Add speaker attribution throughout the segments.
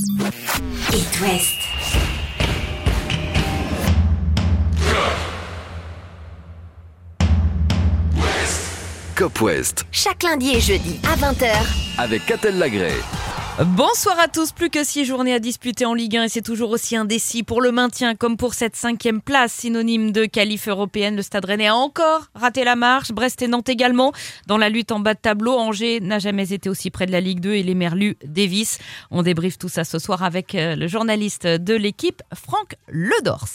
Speaker 1: It West.
Speaker 2: Cop West
Speaker 1: Chaque lundi et jeudi à 20h.
Speaker 2: avec Catel Lagré.
Speaker 3: Bonsoir à tous, plus que six journées à disputer en Ligue 1 et c'est toujours aussi indécis pour le maintien comme pour cette cinquième place synonyme de qualif européenne. Le Stade Rennais a encore raté la marche, Brest et Nantes également. Dans la lutte en bas de tableau, Angers n'a jamais été aussi près de la Ligue 2 et les Merlus Davis. On débriefe tout ça ce soir avec euh, le journaliste de l'équipe, Franck Ledors.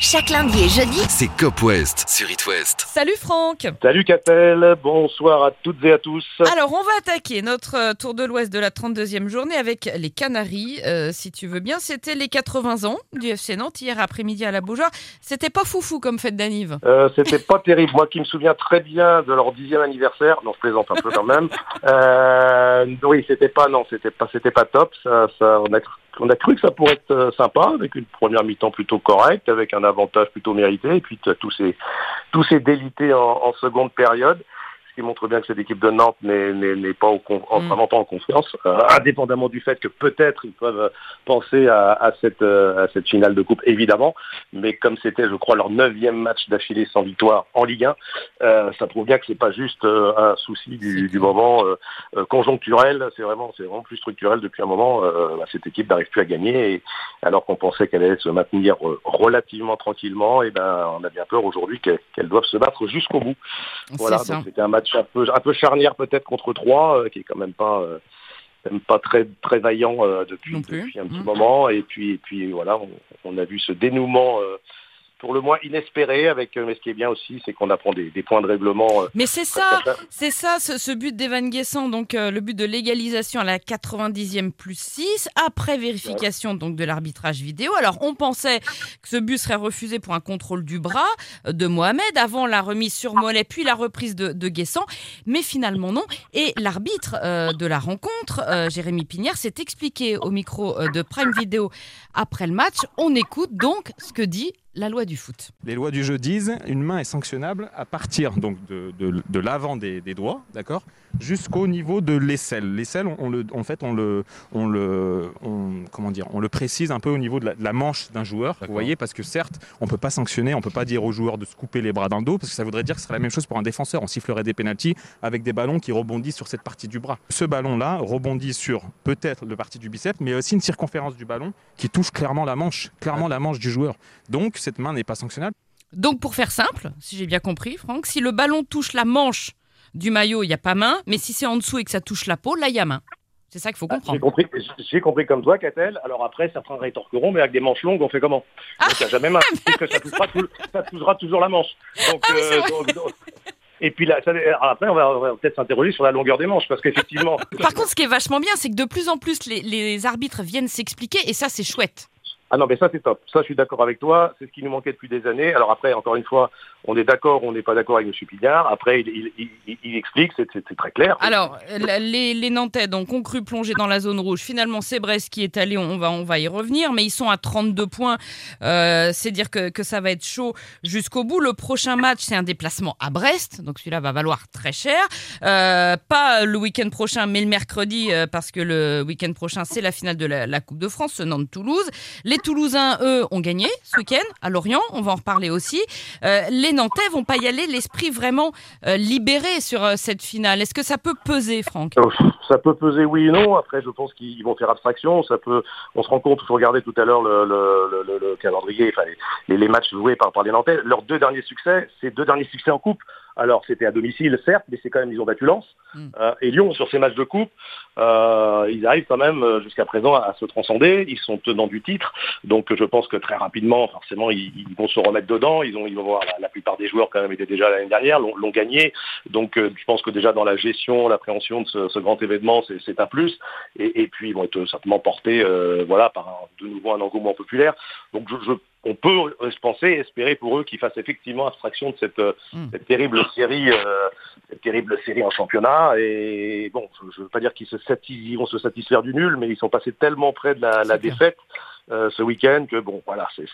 Speaker 1: Chaque lundi et jeudi,
Speaker 2: C'est Cop West sur It West.
Speaker 3: Salut Franck
Speaker 4: Salut Catel, bonsoir à toutes et à tous.
Speaker 3: Alors, on va attaquer notre euh, tour de l'Ouest de la 32e journée avec les Canaries, euh, si tu veux bien. C'était les 80 ans du FC Nantes hier après-midi à la Beaujoire. C'était pas foufou comme fête d'anniv.
Speaker 4: Euh, C'était pas terrible. Moi qui me souviens très bien de leur dixième anniversaire, non je plaisante un peu quand même. Euh, oui, c'était pas non, c'était pas c'était pas top. On a cru que ça pourrait être euh, sympa avec une première mi-temps plutôt correcte, avec un avantage plutôt mérité, et puis tous ces tous en seconde période. Ce qui montre bien que cette équipe de Nantes n'est pas au en,
Speaker 3: Mm.
Speaker 4: pas en confiance, euh, indépendamment du fait que peut-être ils peuvent penser à, à cette euh, à cette finale de coupe évidemment, mais comme c'était je crois leur neuvième match d'affilée sans victoire en Ligue 1, euh, ça prouve bien que c'est pas juste euh, un souci du, du moment euh, conjoncturel, c'est vraiment c'est vraiment plus structurel depuis un moment. euh, bah, cette équipe n'arrive plus à gagner et alors qu'on pensait qu'elle allait se maintenir relativement tranquillement, et ben on a bien peur aujourd'hui qu'elle- doivent se battre jusqu'au bout. Voilà, donc c'était un match un peu, un peu charnière peut-être contre Troyes, euh, qui est quand même pas, euh, même pas très, très vaillant euh, depuis, depuis un petit
Speaker 3: Mhm.
Speaker 4: moment. Et puis, et puis voilà, on, on a vu ce dénouement euh, pour le moins inespéré. Avec, euh, mais ce qui est bien aussi, c'est qu'on apprend des, des points de règlement. euh,
Speaker 3: Mais c'est ça, c'est ça, ce, ce but d'Evan Guessant, donc euh, le but de l'égalisation à la 90e plus 6, après vérification donc de l'arbitrage vidéo. Alors on pensait que ce but serait refusé pour un contrôle du bras de Mohamed avant la remise sur mollet, puis la reprise de, de Guessant, mais finalement non. Et l'arbitre euh, de la rencontre, euh, Jérémy Pignard, s'est expliqué au micro euh, de Prime Video après le match. On écoute donc ce que dit la loi du foot.
Speaker 5: Les lois du jeu disent une main est sanctionnable à partir donc de, l'avant des, des doigts, d'accord, jusqu'au niveau de l'aisselle. L'aisselle, on, on le, en fait, on le, on le, on- comment dire, on le précise un peu au niveau de la, de la manche d'un joueur. Vous voyez, parce que certes, on peut pas sanctionner, on peut pas dire au joueur de se couper les bras dans le dos, parce que ça voudrait dire que ce serait la même chose pour un défenseur. On sifflerait des pénalties avec des ballons qui rebondissent sur cette partie du bras. Ce ballon-là rebondit sur peut-être le partie du biceps, mais aussi une circonférence du ballon qui touche clairement la manche, clairement la manche du joueur. Donc cette main n'est pas sanctionnable.
Speaker 3: Donc pour faire simple, si j'ai bien compris, Franck, si le ballon touche la manche du maillot, il n'y a pas main, mais si c'est en dessous et que ça touche la peau, là, il y a main. C'est ça qu'il faut
Speaker 4: J'ai
Speaker 3: comprendre.
Speaker 4: compris, j'ai compris comme toi, Catel. Alors après, certains rétorqueront, mais avec des manches longues, on fait comment?
Speaker 3: Ah.
Speaker 4: Donc, il n'y a jamais main, puisque ça touchera, tout- ça touchera toujours la manche. Donc,
Speaker 3: Ah
Speaker 4: euh,
Speaker 3: vrai.
Speaker 4: donc- donc- et puis là, ça- après, on va, peut-être s'interroger sur la longueur des manches, parce qu'effectivement,
Speaker 3: Par contre, ce qui est vachement bien, c'est que de plus en plus, les, les arbitres viennent s'expliquer, et ça, c'est chouette.
Speaker 4: Ah non, mais ça c'est top. Ça, je suis d'accord avec toi. C'est ce qui nous manquait depuis des années. Alors après, encore une fois, on est d'accord, on n'est pas d'accord avec M. Pignard. Après, il, explique, c'est très clair.
Speaker 3: Alors, les, les Nantais donc, ont cru plonger dans la zone rouge. Finalement, c'est Brest qui est allé, on va, y revenir, mais ils sont à 32 points. Euh, c'est dire que, ça va être chaud jusqu'au bout. Le prochain match, c'est un déplacement à Brest, donc celui-là va valoir très cher. Euh, pas le week-end prochain, mais le mercredi, euh, parce que le week-end prochain, c'est la finale de la, Coupe de France, ce Nantes-Toulouse. Toulousains, eux, ont gagné ce week-end à Lorient, on va en reparler aussi. Euh, les Nantais vont pas y aller, l'esprit vraiment euh, libéré sur euh, cette finale. Est-ce que ça peut peser, Franck?
Speaker 4: Ça peut peser oui et non. Après, je pense qu'ils vont faire abstraction. Ça peut. On se rend compte. Il faut regarder tout à l'heure le, le, le- le- le calendrier, enfin les, matchs joués par, les Nantais. Leurs deux derniers succès, c'est deux derniers succès en coupe. Alors c'était à domicile, certes, mais c'est quand même ils ont battu Lens
Speaker 3: Mm.
Speaker 4: Euh, et Lyon sur ces matchs de coupe. euh, ils arrivent quand même euh, jusqu'à présent à, à se transcender. Ils sont tenants du titre, donc je pense que très rapidement, forcément, ils, ils vont se remettre dedans. Ils ont, ils vont voir la, la plupart des joueurs quand même étaient déjà l'année dernière, l'ont gagné. Donc euh, je pense que déjà dans la gestion, l'appréhension de ce, ce grand événement, c'est- c'est un plus. Et, et puis ils vont être certainement portés, euh, voilà, par un- de nouveau un engouement populaire. Donc je, je- on peut euh, se penser, espérer pour eux qu'ils fassent effectivement abstraction de cette, euh,
Speaker 3: Mm.
Speaker 4: cette terrible série, euh, cette terrible série en championnat. Et bon, je ne veux pas dire qu'ils se satis- vont se satisfaire du nul, mais ils sont passés tellement près de la, la défaite euh, ce week-end que bon, voilà, c'est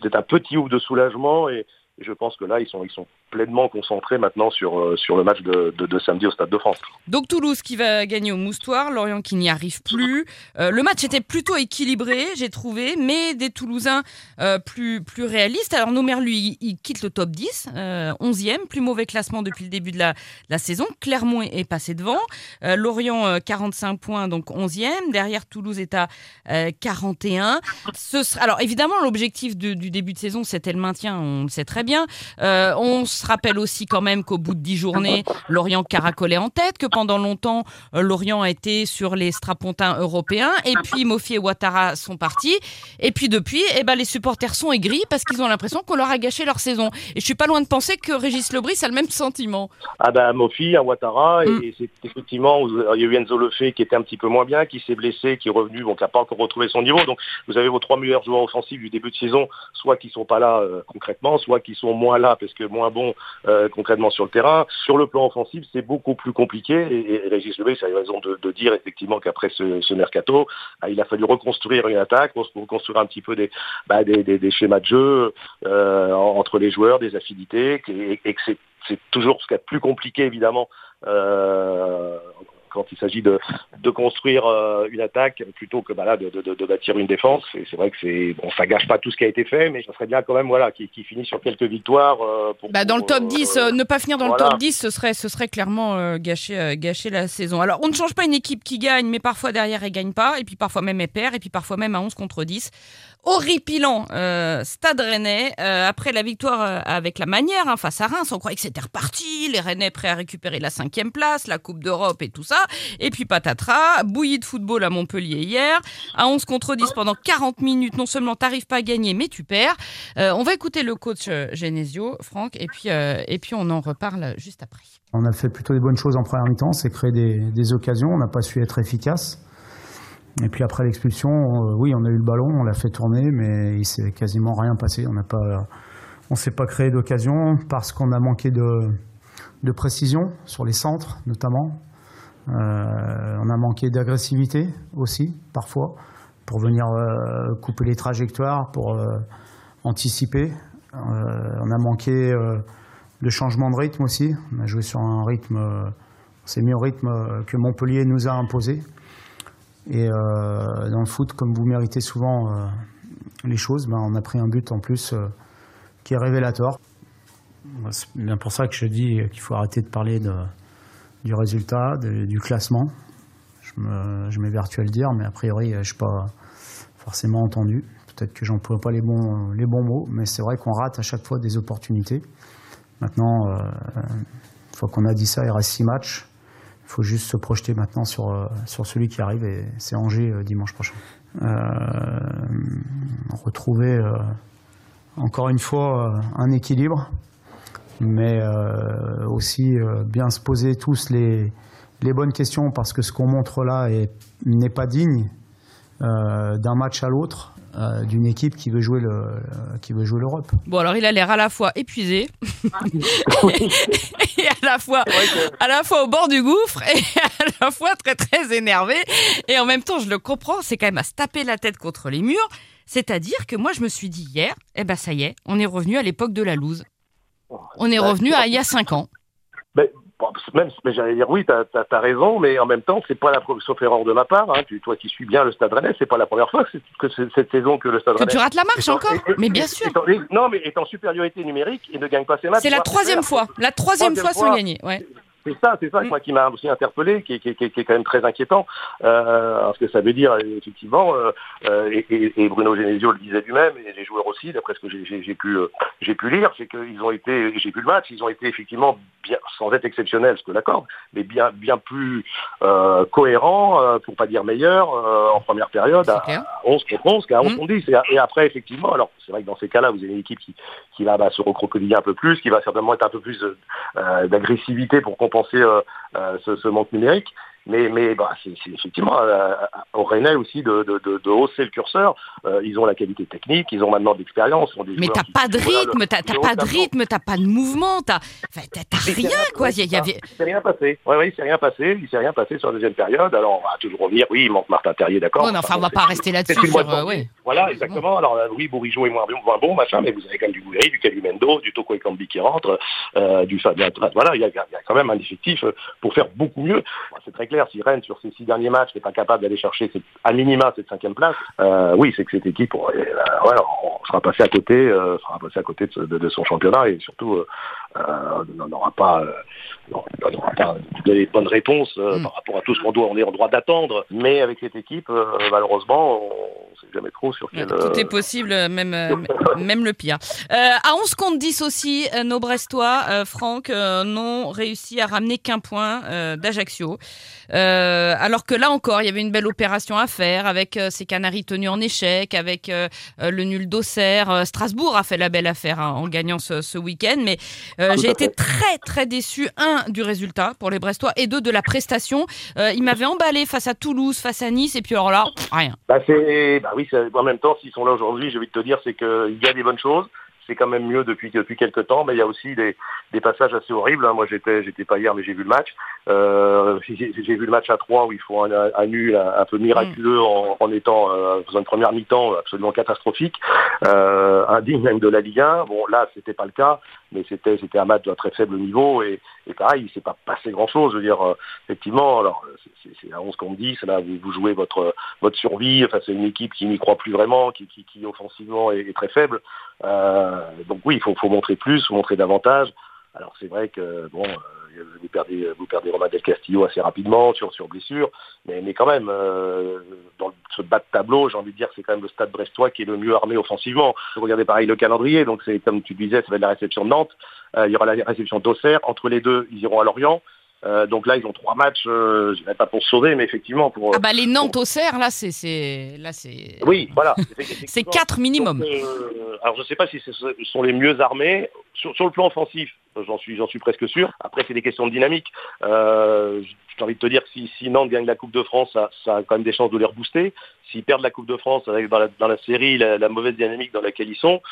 Speaker 4: peut-être un petit ouf de soulagement. Et, et je pense que là, ils sont, pleinement concentrés maintenant sur, euh, le match de, samedi au Stade de France.
Speaker 3: Donc Toulouse qui va gagner au Moustoir, Lorient qui n'y arrive plus. Euh, le match était plutôt équilibré, j'ai trouvé, mais des Toulousains euh, plus, réalistes. Alors Nomer, lui, il quitte le top 10, 11e, plus mauvais classement depuis le début de la, la saison. Clermont est passé devant. Lorient, 45 points, donc 11e. Derrière, Toulouse est à 41. Ce sera... Alors évidemment, l'objectif du début de saison, c'était le maintien, on le sait très bien. On se rappelle aussi quand même qu'au bout de dix journées, Lorient caracolait en tête, que pendant longtemps, euh, Lorient a été sur les strapontins européens, et puis Mofi et Ouattara sont partis, et puis depuis, eh ben, les supporters sont aigris parce qu'ils ont l'impression qu'on leur a gâché leur saison. Et je suis pas loin de penser que Régis Lebris a le même sentiment.
Speaker 4: Ah ben Mofi, à Ouattara, et mm. c'est effectivement, il y a eu Enzo Lefebvre qui était un petit peu moins bien, qui s'est blessé, qui est revenu, bon, qui n'a pas encore retrouvé son niveau. Donc vous avez vos trois meilleurs joueurs offensifs du début de saison, soit qui sont pas là euh, concrètement, soit qui sont moins là parce que moins bons euh, concrètement sur le terrain. Sur le plan offensif, c'est beaucoup plus compliqué et, Régis Lebris a eu raison de, dire effectivement qu'après ce, mercato, bah, il a fallu reconstruire une attaque, reconstruire un petit peu des, bah, des, schémas de jeu euh, entre les joueurs, des affinités, et, que c'est toujours ce qui est plus compliqué évidemment euh, quand il s'agit de, de construire euh, une attaque plutôt que bah, là, de, de, de, bâtir une défense. Et c'est vrai que c'est bon, ça gâche pas tout ce qui a été fait, mais ça serait bien quand même voilà, qui, qui finit sur quelques victoires. Euh, pour,
Speaker 3: bah, dans le top 10, euh, ne pas finir dans le top 10, ce serait, ce serait clairement gâcher, gâcher la saison. Alors on ne change pas une équipe qui gagne, mais parfois derrière elle gagne pas, et puis parfois même elle perd, et puis parfois même à 11 contre 10 horripilant euh, Stade Rennais euh, après la victoire euh, avec la manière hein, face à Reims. On croyait que c'était reparti, les Rennais prêts à récupérer la cinquième place, la Coupe d'Europe et tout ça. Et puis patatras, bouillie de football à Montpellier hier, à 11 contre 10 pendant 40 minutes. Non seulement t'arrives pas à gagner, mais tu perds. on va écouter le coach Genesio, Franck, et puis, et puis on en reparle juste après.
Speaker 6: On a fait plutôt des bonnes choses en première mi-temps, c'est créer des, occasions. On n'a pas su être efficace. Et puis après l'expulsion, euh, oui, on a eu le ballon, on l'a fait tourner, mais il s'est quasiment rien passé. On n'a pas, on s'est pas créé d'occasion parce qu'on a manqué de, de, précision sur les centres, notamment. Euh, on a manqué d'agressivité aussi, parfois, pour venir euh, couper les trajectoires, pour anticiper. on a manqué de changement de rythme aussi. On a joué sur un rythme, on s'est mis au rythme que Montpellier nous a imposé. Et euh, dans le foot, comme vous méritez souvent euh, les choses, ben, on a pris un but en plus euh, qui est révélateur. C'est bien pour ça que je dis qu'il faut arrêter de parler de, du résultat, du classement. Je m'évertue à le dire, mais a priori, je suis pas forcément entendu. Peut-être que j'emploie pas les bons, les bons mots, mais c'est vrai qu'on rate à chaque fois des opportunités. Maintenant, une fois qu'on a dit ça, il reste six matchs. Il faut juste se projeter maintenant sur, euh, sur celui qui arrive et c'est Angers euh, dimanche prochain. Euh, retrouver encore une fois un équilibre, mais aussi bien se poser tous les, les bonnes questions parce que ce qu'on montre là n'est pas digne d'un match à l'autre. Euh, d'une équipe qui veut jouer le qui veut jouer l'Europe.
Speaker 3: Bon alors il a l'air à la fois épuisé et à la fois à la fois au bord du gouffre et à la fois très très énervé et en même temps je le comprends c'est quand même à se taper la tête contre les murs. C'est-à-dire que moi je me suis dit hier eh ben ça y est on est revenu à l'époque de la loose. On est revenu à il y a cinq ans.
Speaker 4: Même, mais j'allais dire oui, tu as, raison, mais en même temps, c'est pas la sauf erreur de ma part. Hein, tu, toi qui suis bien le Stade Rennais, c'est pas la première fois que, que cette saison que le Stade Rennais.
Speaker 3: Que tu rates la marche encore, mais bien sûr.
Speaker 4: non, mais est en supériorité numérique et ne gagne pas ses matchs.
Speaker 3: C'est la troisième fois, la troisième, fois sans gagner. Ouais.
Speaker 4: C'est ça, c'est ça mm. moi, qui m'a aussi interpellé, qui, qui, qui, est quand même très inquiétant, euh, parce que ça veut dire effectivement, euh, euh et, et, Bruno Genesio le disait lui-même, et les joueurs aussi, d'après ce que j'ai pu, euh, j'ai pu lire, c'est qu'ils ont été, j'ai vu le match, ils ont été effectivement bien, sans être exceptionnels, ce que d'accord, mais bien, bien plus euh, cohérents, pour pas dire meilleurs, en première période, à, 11 contre 11 qu'à 11 contre 10. Et, après, effectivement, alors c'est vrai que dans ces cas-là, vous avez une équipe qui, qui va bah, se recroqueviller un peu plus, qui va certainement être un peu plus d'agressivité pour compenser euh, euh, ce, manque numérique. Mais, mais bah, c'est effectivement euh, au Rennais aussi de, de, hausser le curseur. ils ont la qualité technique, ils ont maintenant de l'expérience.
Speaker 3: Mais t'as pas de rythme, t'as pas de rythme, t'as pas de mouvement, t'as rien quoi. Il y avait...
Speaker 4: s'est rien passé. Ouais, ouais, il s'est rien passé. Il s'est rien passé sur la deuxième période. Alors on va toujours revenir. Oui, il manque Martin Terrier, d'accord.
Speaker 3: enfin, on va pas rester là-dessus.
Speaker 4: Voilà, exactement. Alors euh, oui, Bourigeau est moins, bon, machin, mais vous avez quand même du Gouiri, du Calumendo, du Toko Ekambi qui rentre, euh, du Fabien Voilà, il y, a, il y a quand même un effectif euh, pour faire beaucoup mieux. C'est très clair, si Rennes, sur ses six derniers matchs, n'est pas capable d'aller chercher à minima cette cinquième place, euh, oui, c'est que cette équipe, euh, on sera passé à côté, euh, sera passé à côté de son championnat et surtout euh, euh, n'aura pas, n'aura pas les bonnes réponses mm. par rapport à tout ce qu'on doit, on est en droit d'attendre. Mais avec cette équipe, malheureusement, on ne sait jamais trop sur quel.
Speaker 3: Tout est possible, même, même le pire. à 11 contre 10 aussi, nos Brestois, Franck, n'ont réussi à ramener qu'un point d'Ajaccio. Euh, alors que là encore, il y avait une belle opération à faire avec euh, ces Canaries tenus en échec, avec euh, le nul d'Auxerre. Strasbourg a fait la belle affaire hein, en gagnant ce, ce week-end, mais j'ai été très très déçu un du résultat pour les Brestois et deux de la prestation. ils m'avaient emballé face à Toulouse, face à Nice, et puis alors là, rien.
Speaker 4: Bah, bah oui, en même temps, s'ils sont là aujourd'hui, j'ai envie de te dire, c'est qu'il y a des bonnes choses c'est quand même mieux depuis depuis quelques temps, mais il y a aussi des, des passages assez horribles. Hein. Moi, j'étais j'étais pas hier, mais j'ai vu le match. Euh, j'ai vu le match à 3 où il faut un, un nul un, peu miraculeux en, en étant euh, dans une première mi-temps absolument catastrophique, euh, indigne même de la Ligue 1. Bon, là, c'était pas le cas, mais c'était c'était un match d'un très faible niveau et, et pareil, il s'est pas passé grand-chose. Je veux dire, euh, effectivement, alors c'est à 11 contre 10, là, vous, vous jouez votre votre survie. Enfin, c'est une équipe qui n'y croit plus vraiment, qui, qui, qui offensivement est, est très faible. Euh, donc oui, il faut, faut montrer plus, faut montrer davantage. Alors c'est vrai que bon, euh, vous perdez vous perdez Romain Del Castillo assez rapidement sur sur blessure, mais mais quand même euh, dans ce bas de tableau, j'ai envie de dire que c'est quand même le Stade Brestois qui est le mieux armé offensivement. Regardez pareil le calendrier, donc c'est comme tu disais, ça va être la réception de Nantes, euh, il y aura la réception d'Auxerre. Entre les deux, ils iront à Lorient. Euh, donc là, ils ont trois matchs, euh, je dirais pas pour sauver, mais effectivement pour.
Speaker 3: Ah bah les Nantes au Cerf, là, c'est, c'est, là, c'est.
Speaker 4: Oui, voilà.
Speaker 3: c'est quatre minimum.
Speaker 4: Donc, euh, alors je sais pas si ce sont les mieux armés sur, sur le plan offensif. J'en suis, j'en suis presque sûr. Après, c'est des questions de dynamique. Euh, j'ai envie de te dire que si, si, Nantes gagne la Coupe de France, ça, ça, a quand même des chances de les rebooster. S'ils perdent la Coupe de France avec dans la, dans la série la, la, mauvaise dynamique dans laquelle ils sont,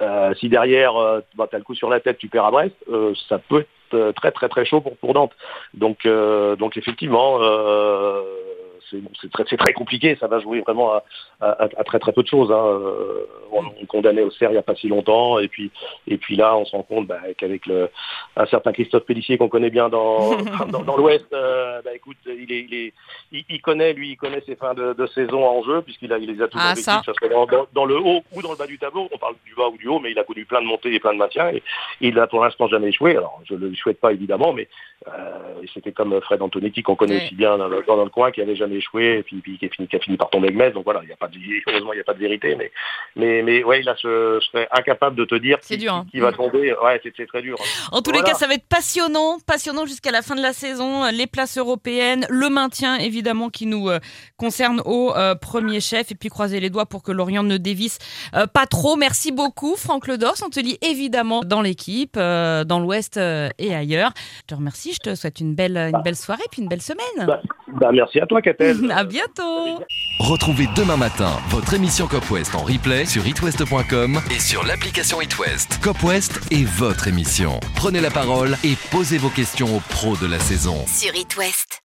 Speaker 4: euh, si derrière euh, bah, tu as le coup sur la tête, tu perds à Brest, euh, ça peut être très très très chaud pour, pour Nantes. Donc, euh, donc effectivement, euh, c'est très, très compliqué, ça va jouer vraiment à, à, à très très peu de choses. Hein. On, on, condamnait au cerf il n'y a pas si longtemps, et puis, et puis là on se rend compte bah, qu'avec un certain Christophe Pellissier qu'on connaît bien dans, dans, dans l'Ouest, euh, bah, écoute, il, est, il, est, il, il, connaît, lui, il connaît ses fins de, de saison en jeu, puisqu'il il les a toujours
Speaker 3: ah,
Speaker 4: dans, dans, dans, le haut ou dans le bas du tableau, on parle du bas ou du haut, mais il a connu plein de montées et plein de maintiens, et, il n'a pour l'instant jamais échoué. Alors je ne le souhaite pas évidemment, mais euh, c'était comme Fred Antonetti qu'on connaît oui. aussi bien dans le, dans le, coin, qui avait jamais échoué, et puis, puis qui, a fini, qui a fini par tomber avec Metz. Donc voilà, il y a pas de, heureusement il n'y a pas de vérité, mais mais mais ouais, là je, je serais incapable de te dire
Speaker 3: qui, dur, hein.
Speaker 4: qui, va tomber. Ouais, c'est très dur.
Speaker 3: En tous voilà. les cas, ça va être passionnant, passionnant jusqu'à la fin de la saison. Les places européennes, le maintien évidemment qui nous euh, concerne au euh, premier chef, et puis croiser les doigts pour que Lorient ne dévisse euh, pas trop. Merci beaucoup, Franck Ledors. On te lit évidemment dans l'équipe, euh, dans l'Ouest et ailleurs. Je te remercie. Je te souhaite une belle, une belle soirée puis une belle semaine.
Speaker 4: Bah, bah merci à toi,
Speaker 3: À bientôt.
Speaker 2: Retrouvez demain matin votre émission Cop West en replay sur itwest.com et sur l'application itwest. Cop West est votre émission. Prenez la parole et posez vos questions aux pros de la saison.
Speaker 1: Sur itwest.